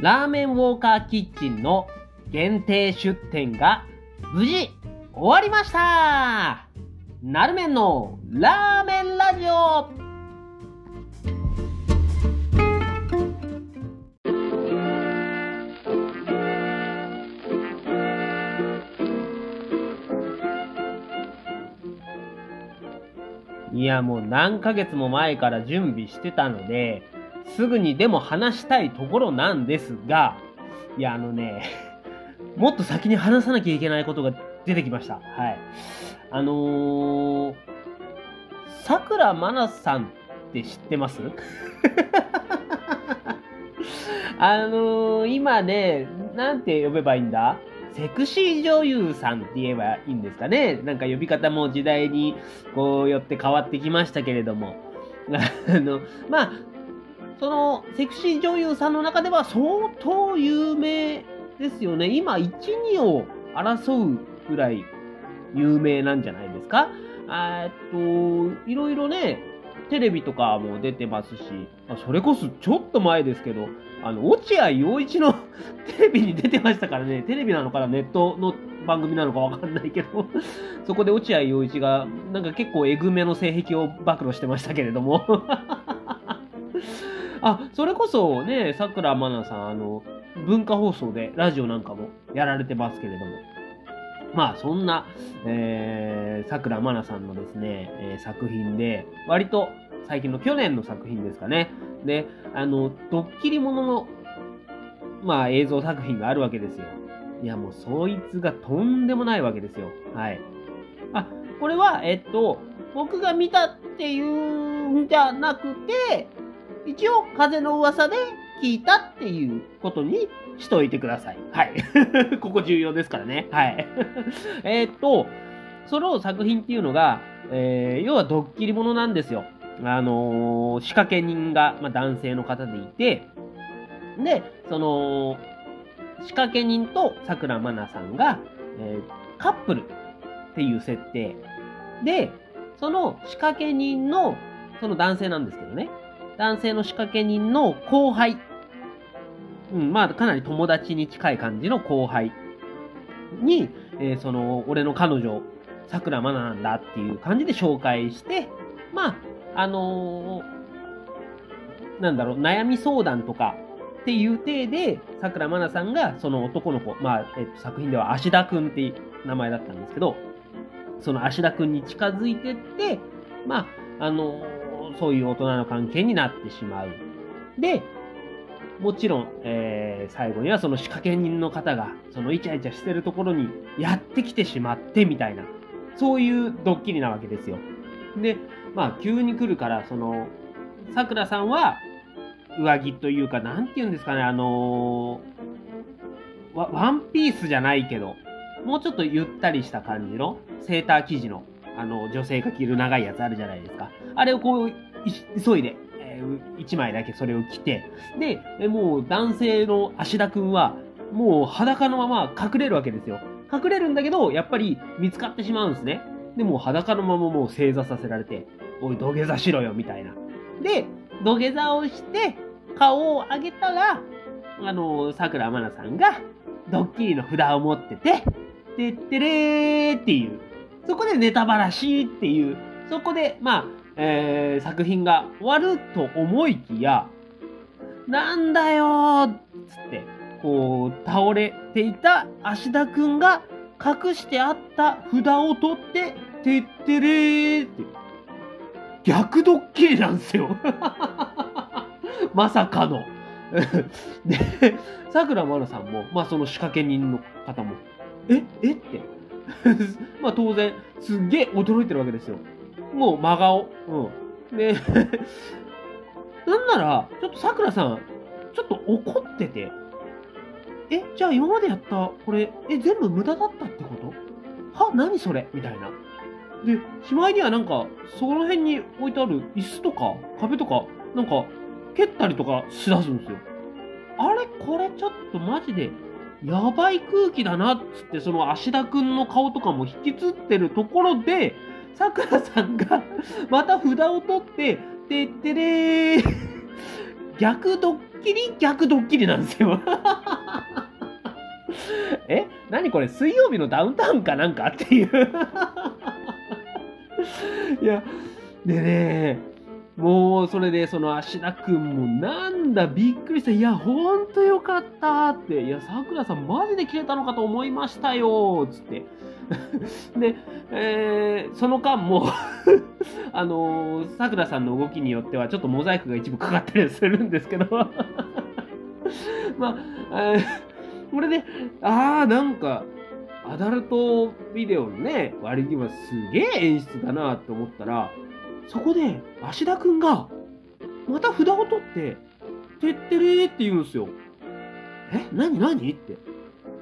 ラーメンウォーカーキッチンの限定出店が無事終わりました。なるめんのラーメンラジオ。いやもう何ヶ月も前から準備してたので、すぐにでも話したいところなんですが、いやあのね、もっと先に話さなきゃいけないことが出てきました。はい。あのー、さくらまなさんって知ってます？あのー、今ね、なんて呼べばいいんだ？セクシー女優さんって言えばいいんですかね？なんか呼び方も時代にこうよって変わってきましたけれども。あの、まあ、そのセクシー女優さんの中では相当有名ですよね。今、1、2を争うぐらい有名なんじゃないですか。えっと、いろいろね、テレビとかも出てますし、まそれこそちょっと前ですけど、あの、落合陽一の テレビに出てましたからね、テレビなのかな、ネットの番組なのかわかんないけど、そこで落合陽一が、なんか結構えぐめの性癖を暴露してましたけれども。あ、それこそね、さくらまなさん、あの、文化放送でラジオなんかもやられてますけれども。まあ、そんな、えー、さくらまなさんのですね、えー、作品で、割と最近の去年の作品ですかね。で、あの、ドッキリものの、まあ、映像作品があるわけですよ。いや、もう、そいつがとんでもないわけですよ。はい。あ、これは、えっと、僕が見たっていうんじゃなくて、一応、風の噂で聞いたっていうことにしといてください。はい。ここ重要ですからね。はい。えっと、その作品っていうのが、えー、要はドッキリものなんですよ。あのー、仕掛け人が、まあ、男性の方でいて、で、その、仕掛け人と桜まなさんが、えー、カップルっていう設定。で、その仕掛け人の、その男性なんですけどね、男性の仕掛け人の後輩。うん、まあ、かなり友達に近い感じの後輩に、えー、その、俺の彼女、桜まななんだっていう感じで紹介して、まあ、あのー、なんだろう、悩み相談とかっていう体で、桜まなさんがその男の子、まあ、えっと、作品では芦田くんっていう名前だったんですけど、その芦田くんに近づいてって、まあ、あのー、そういう大人の関係になってしまう。で、もちろん、えー、最後にはその仕掛け人の方が、そのイチャイチャしてるところにやってきてしまってみたいな、そういうドッキリなわけですよ。で、まあ、急に来るから、その、さくらさんは、上着というか、なんて言うんですかね、あのー、ワワンピースじゃないけど、もうちょっとゆったりした感じの、セーター生地の、あの、女性が着る長いやつあるじゃないですか。あれをこう、急いで、えー、1枚だけそれを着て、で、もう男性の芦田くんは、もう裸のまま隠れるわけですよ。隠れるんだけど、やっぱり見つかってしまうんですね。で、もう裸のままもう正座させられて、おい、土下座しろよ、みたいな。で、土下座をして、顔を上げたら、あの、桜まなさんが、ドッキリの札を持ってて、てってれーっていう、そこでネタばらしっていう、そこで、まあ、えー、作品が終わると思いきや、なんだよーつって、こう、倒れていた芦田くんが隠してあった札を取って、てってれーって、逆ドッキリなんですよ。まさかの。で、桜まなさんも、まあその仕掛け人の方も、ええって。まあ当然、すっげえ驚いてるわけですよ。もう真顔。うん。で、なんなら、ちょっと桜さん、ちょっと怒ってて、え、じゃあ今までやった、これ、え、全部無駄だったってこと？は何それ？みたいな。で、しまいにはなんか、その辺に置いてある椅子とか壁とか、なんか、蹴ったりとかしだすんですよ。あれ？これ？ちょっとマジで、やばい空気だなっつって、その芦田くんの顔とかも引きつってるところで、さくらさんがまた札を取って、てってれー逆ドッキリ？逆ドッキリなんですよ。え？何これ？水曜日のダウンタウンかなんかっていう いや、でね、もうそれでその芦田くんもなんだびっくりした。いや、ほんとよかったって。いや、さくらさんマジで切れたのかと思いましたよつって。で、えー、その間も あのー、さくらさんの動きによってはちょっとモザイクが一部かかったりするんですけど まあ、えー、これで、ああ、なんか、アダルトビデオのね、割にはすげえ演出だなって思ったら、そこで、芦田くんが、また札を取って、てってれーって言うんですよ。え何何？って。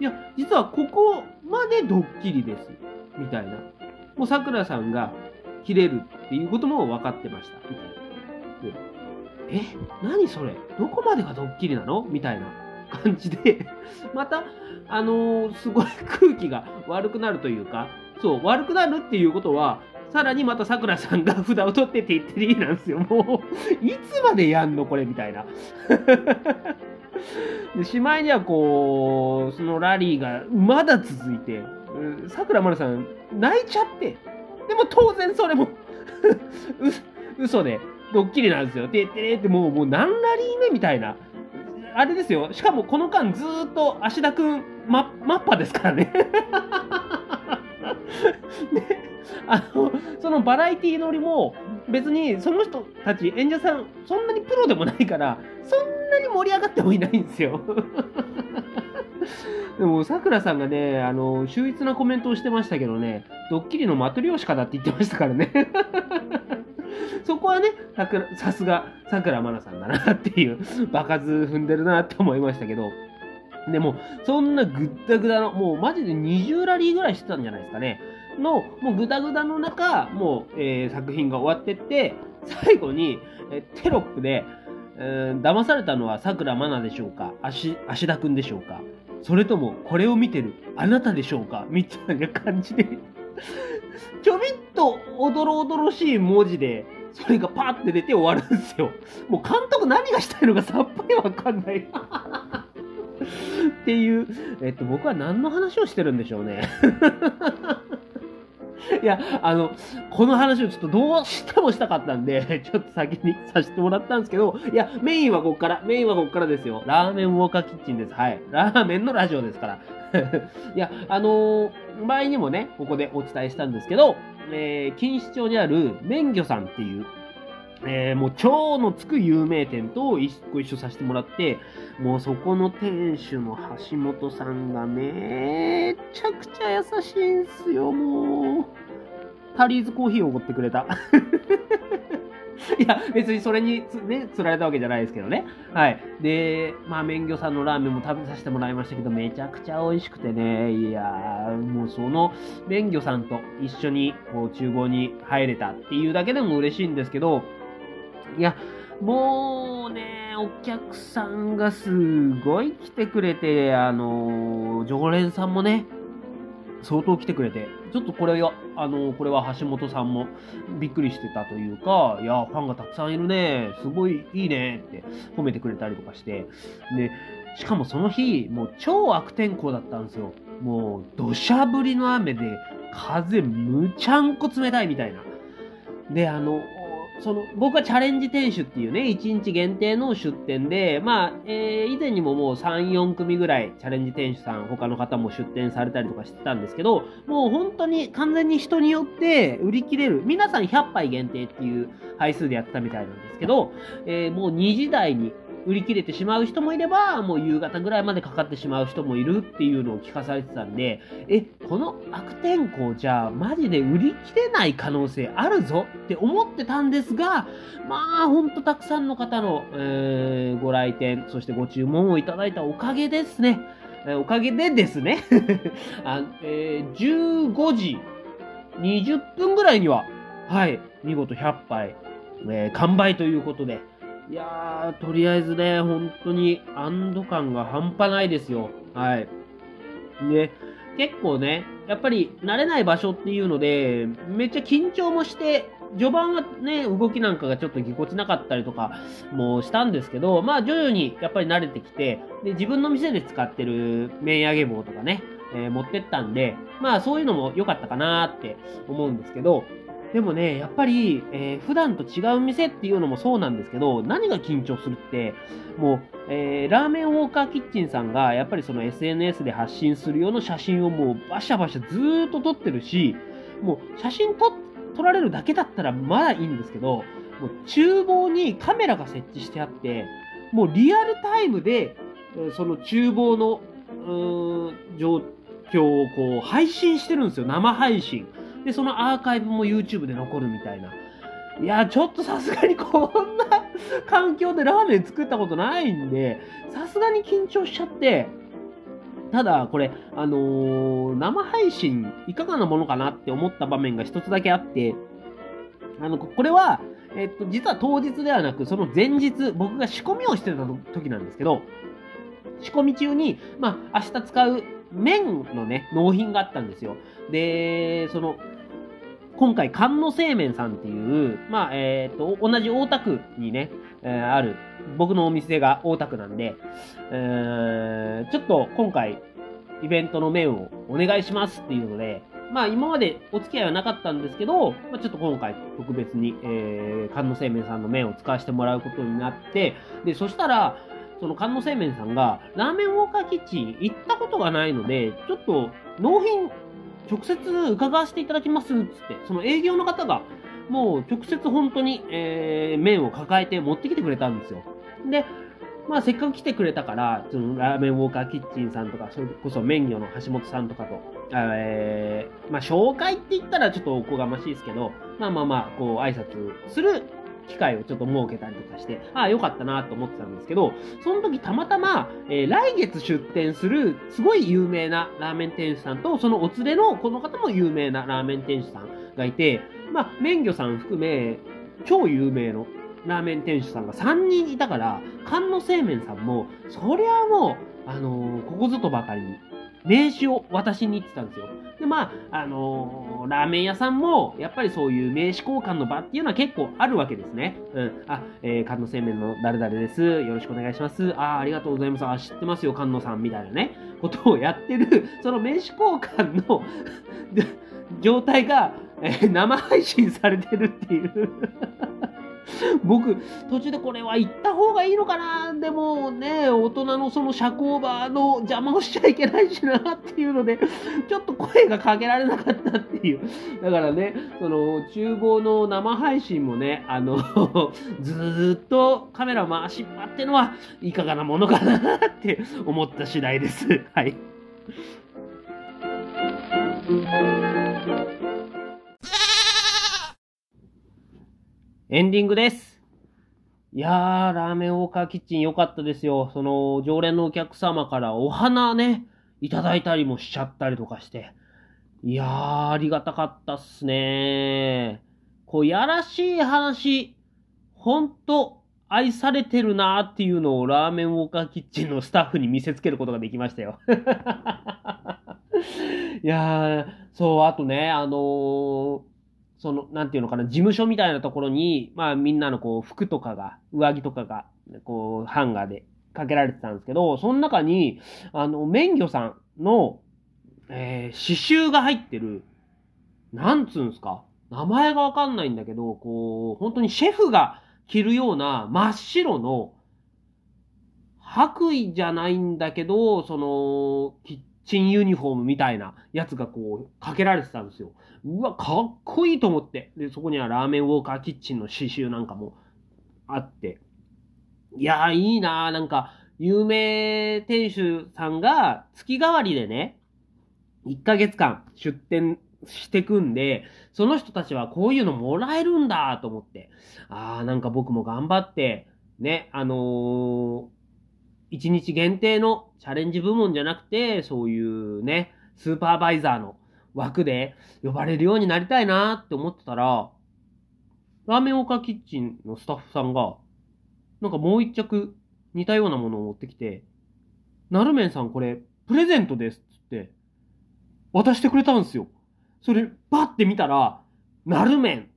いや、実はここまでドッキリです。みたいな。もう桜さんが切れるっていうことも分かってました。みたいな。え？何それ？どこまでがドッキリなの？みたいな感じで また、あのー、すごい空気が悪くなるというか、そう、悪くなるっていうことは、さらにまたさくらさんが札を取ってって言ってるなんですよ。もう、いつまでやんの？これ？みたいな。で、しまいにはこう、そのラリーがまだ続いて、さくらまるさん泣いちゃって、でも当然それも 嘘で、ドッキリなんですよ。てってれってもう、もう何ラリー目みたいな。あれですよ。しかもこの間ずっと芦田くん、ま、マッパですからね。で、あの、そのバラエティー乗りも、別にその人たち、演者さん、そんなにプロでもないから、そんな盛り上がってもいないんですよ。でも、さくらさんがね、あの、秀逸なコメントをしてましたけどね、ドッキリのマトリョーシカだって言ってましたからね。そこはね、さすが、さくらまなさんだなっていう、場数踏んでるなって思いましたけど、でも、そんなぐったぐだの、もうマジで20ラリーぐらいしてたんじゃないですかね。の、もうぐだぐだの中、もう、えー、作品が終わってって、最後に、え、テロップで、えー、騙されたのは桜まなでしょうか？芦田くんでしょうか？それとも、これを見てるあなたでしょうか？みたいな感じで。ちょびっとおどろおどろしい文字で、それがパーって出て終わるんですよ。もう監督何がしたいのかさっぱりわかんない。っていう、えっと、僕は何の話をしてるんでしょうね。いや、あの、この話をちょっとどうしてもしたかったんで、ちょっと先にさせてもらったんですけど、いや、メインはこっから、メインはこっからですよ。ラーメンウォーカーキッチンです。はい。ラーメンのラジオですから。いや、あのー、前にもね、ここでお伝えしたんですけど、えー、錦糸町にある免魚さんっていう、えー、もう超のつく有名店と一個一緒させてもらって、もうそこの店主の橋本さんがめちゃくちゃ優しいんすよ、もう。タリーズコーヒーをおごってくれた。いや、別にそれにつ、ね、釣られたわけじゃないですけどね。はい。で、まあ、麺魚さんのラーメンも食べさせてもらいましたけど、めちゃくちゃ美味しくてね、いや、もうその麺魚さんと一緒に、こう、厨房に入れたっていうだけでも嬉しいんですけど、いや、もうね、お客さんがすごい来てくれて、あのー、常連さんもね、相当来てくれて、ちょっとこれは、あの、これは橋本さんもびっくりしてたというか、いや、ファンがたくさんいるね、すごいいいねって褒めてくれたりとかして、で、しかもその日、もう超悪天候だったんですよ。もう、土砂降りの雨で、風むちゃんこ冷たいみたいな。で、あの、その、僕はチャレンジ店主っていうね、1日限定の出店で、まあ、えー、以前にももう3、4組ぐらいチャレンジ店主さん、他の方も出店されたりとかしてたんですけど、もう本当に完全に人によって売り切れる。皆さん100杯限定っていう配数でやってたみたいなんですけど、えー、もう2時台に売り切れてしまう人もいれば、もう夕方ぐらいまでかかってしまう人もいるっていうのを聞かされてたんで、え、この悪天候じゃマジで売り切れない可能性あるぞって思ってたんですが、まあほんとたくさんの方の、えー、ご来店、そしてご注文をいただいたおかげですね。えおかげでですね あ、えー、15時20分ぐらいには、はい、見事100杯、えー、完売ということで、いやー、とりあえずね、本当に安堵感が半端ないですよ。はい。で、結構ね、やっぱり慣れない場所っていうので、めっちゃ緊張もして序盤はね、動きなんかがちょっとぎこちなかったりとかもしたんですけど、まあ徐々にやっぱり慣れてきて、で、自分の店で使ってる麺揚げ棒とかね、えー、持ってったんで、まあそういうのも良かったかなって思うんですけど、でもね、やっぱり、えー、普段と違う店っていうのもそうなんですけど、何が緊張するって、もう、えー、ラーメンウォーカーキッチンさんが、やっぱりその SNS で発信するような写真をもうバシャバシャずーっと撮ってるし、もう写真撮撮られるだけだったらまだいいんですけど、もう厨房にカメラが設置してあって、もうリアルタイムで、その厨房の、うーん状況をこう配信してるんですよ。生配信。で、そのアーカイブも YouTube で残るみたいな。いや、ちょっとさすがにこんな環境でラーメン作ったことないんで、さすがに緊張しちゃって、ただ、これ、あのー、生配信、いかがなものかなって思った場面が一つだけあって、あの、これは、えっと、実は当日ではなく、その前日、僕が仕込みをしてた時なんですけど、仕込み中に、まあ、明日使う麺のね、納品があったんですよ。で、その、今回、菅野製麺さんっていう、まあ、えっ、ー、と、同じ大田区にね、えー、ある、僕のお店が大田区なんで、えー、ちょっと今回、イベントの麺をお願いしますっていうので、まあ今までお付き合いはなかったんですけど、まあ、ちょっと今回特別に、えー、菅野製麺さんの麺を使わせてもらうことになって、で、そしたら、その菅野製麺さんが、ラーメンウォーカーキッチン行ったことがないので、ちょっと納品直接伺わせていただきますつって、その営業の方が、もう直接本当に、えー、麺を抱えて持ってきてくれたんですよ。で、まあせっかく来てくれたから、そのラーメンウォーカーキッチンさんとか、それこそ麺魚の橋本さんとかと、えー、まあ紹介って言ったらちょっとおこがましいですけど、まあまあまあ、こう挨拶する機会をちょっと設けたりとかして、ああ、よかったなと思ってたんですけど、その時たまたま、えー、来月出店する、すごい有名なラーメン店主さんと、そのお連れのこの方も有名なラーメン店主さんがいて、まあ、麺魚さん含め、超有名のラーメン店主さんが3人いたから、菅野製麺さんも、そりゃもう、あのー、ここぞとばかりに、名刺を渡しに行ってたんですよ。で、まあ、あのー、ラーメン屋さんも、やっぱりそういう名刺交換の場っていうのは結構あるわけですね。うん。あ、えー、菅野製麺の誰々です。よろしくお願いします。あ、ありがとうございます。あ、知ってますよ、菅野さん、みたいなね、ことをやってる、その名刺交換の 状態が、えー、生配信されてるっていう 僕、途中でこれは行った方がいいのかなでもね、大人のその社交場の邪魔をしちゃいけないしなっていうので、ちょっと声がかけられなかったっていう。だからね、その、厨房の生配信もね、あの ずっとカメラ回しっぱってのは、いかがなものかなって思った次第です。はい。エンディングです。いやー、ラーメンウォーカーキッチン良かったですよ。その、常連のお客様からお花ね、いただいたりもしちゃったりとかして。いやー、ありがたかったっすねこう、やらしい話、ほんと、愛されてるなーっていうのをラーメンウォーカーキッチンのスタッフに見せつけることができましたよ。いやー、そう、あとね、あのーその、なんていうのかな、事務所みたいなところに、まあみんなのこう、服とかが、上着とかが、こう、ハンガーでかけられてたんですけど、その中に、あの、免魚さんの、えー、刺繍が入ってる、なんつうんすか、名前がわかんないんだけど、こう、本当にシェフが着るような真っ白の、白衣じゃないんだけど、その、キッチンユニフォームみたいなやつがこう、かけられてたんですよ。うわ、かっこいいと思って。で、そこにはラーメンウォーカーキッチンの刺繍なんかもあって。いやー、いいなー。なんか、有名店主さんが月替わりでね、1ヶ月間出店してくんで、その人たちはこういうのもらえるんだと思って。あー、なんか僕も頑張って、ね、あのー、1日限定のチャレンジ部門じゃなくて、そういうね、スーパーバイザーの枠で呼ばれるようになりたいなって思ってたら、ラーメンオカキッチンのスタッフさんが、なんかもう一着似たようなものを持ってきて、なるめんさんこれ、プレゼントですっつって、渡してくれたんですよ。それ、バッて見たら、なるめん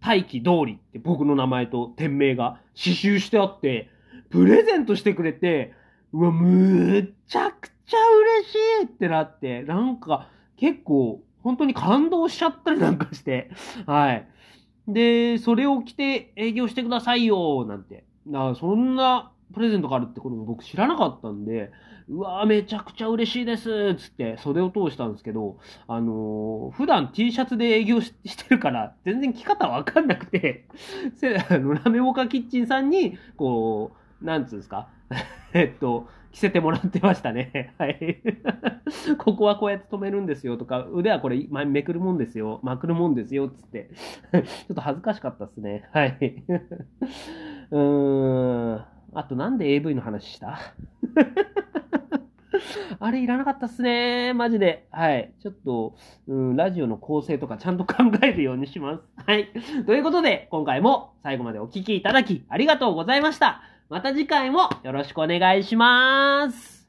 大気通りって僕の名前と店名が刺繍してあって、プレゼントしてくれて、うわ、むっちゃくちゃ嬉しいってなって、なんか結構本当に感動しちゃったりなんかして、はい。で、それを着て営業してくださいよ、なんて。なそんなプレゼントがあるってことも僕知らなかったんで、うわーめちゃくちゃ嬉しいですつって袖を通したんですけど、あのー普段 T シャツで営業してるから、全然着方わかんなくて、せあのラメモカキッチンさんに、こう、なんつうんですか？えっと、着せてもらってましたね。はい。ここはこうやって止めるんですよとか、腕はこれまめくるもんですよ、まくるもんですよ、つって。ちょっと恥ずかしかったですね。はい。うーん。あとなんで AV の話した？あれいらなかったっすね。マジで。はい。ちょっと、うん、ラジオの構成とかちゃんと考えるようにします。はい。ということで、今回も最後までお聞きいただきありがとうございました。また次回もよろしくお願いします。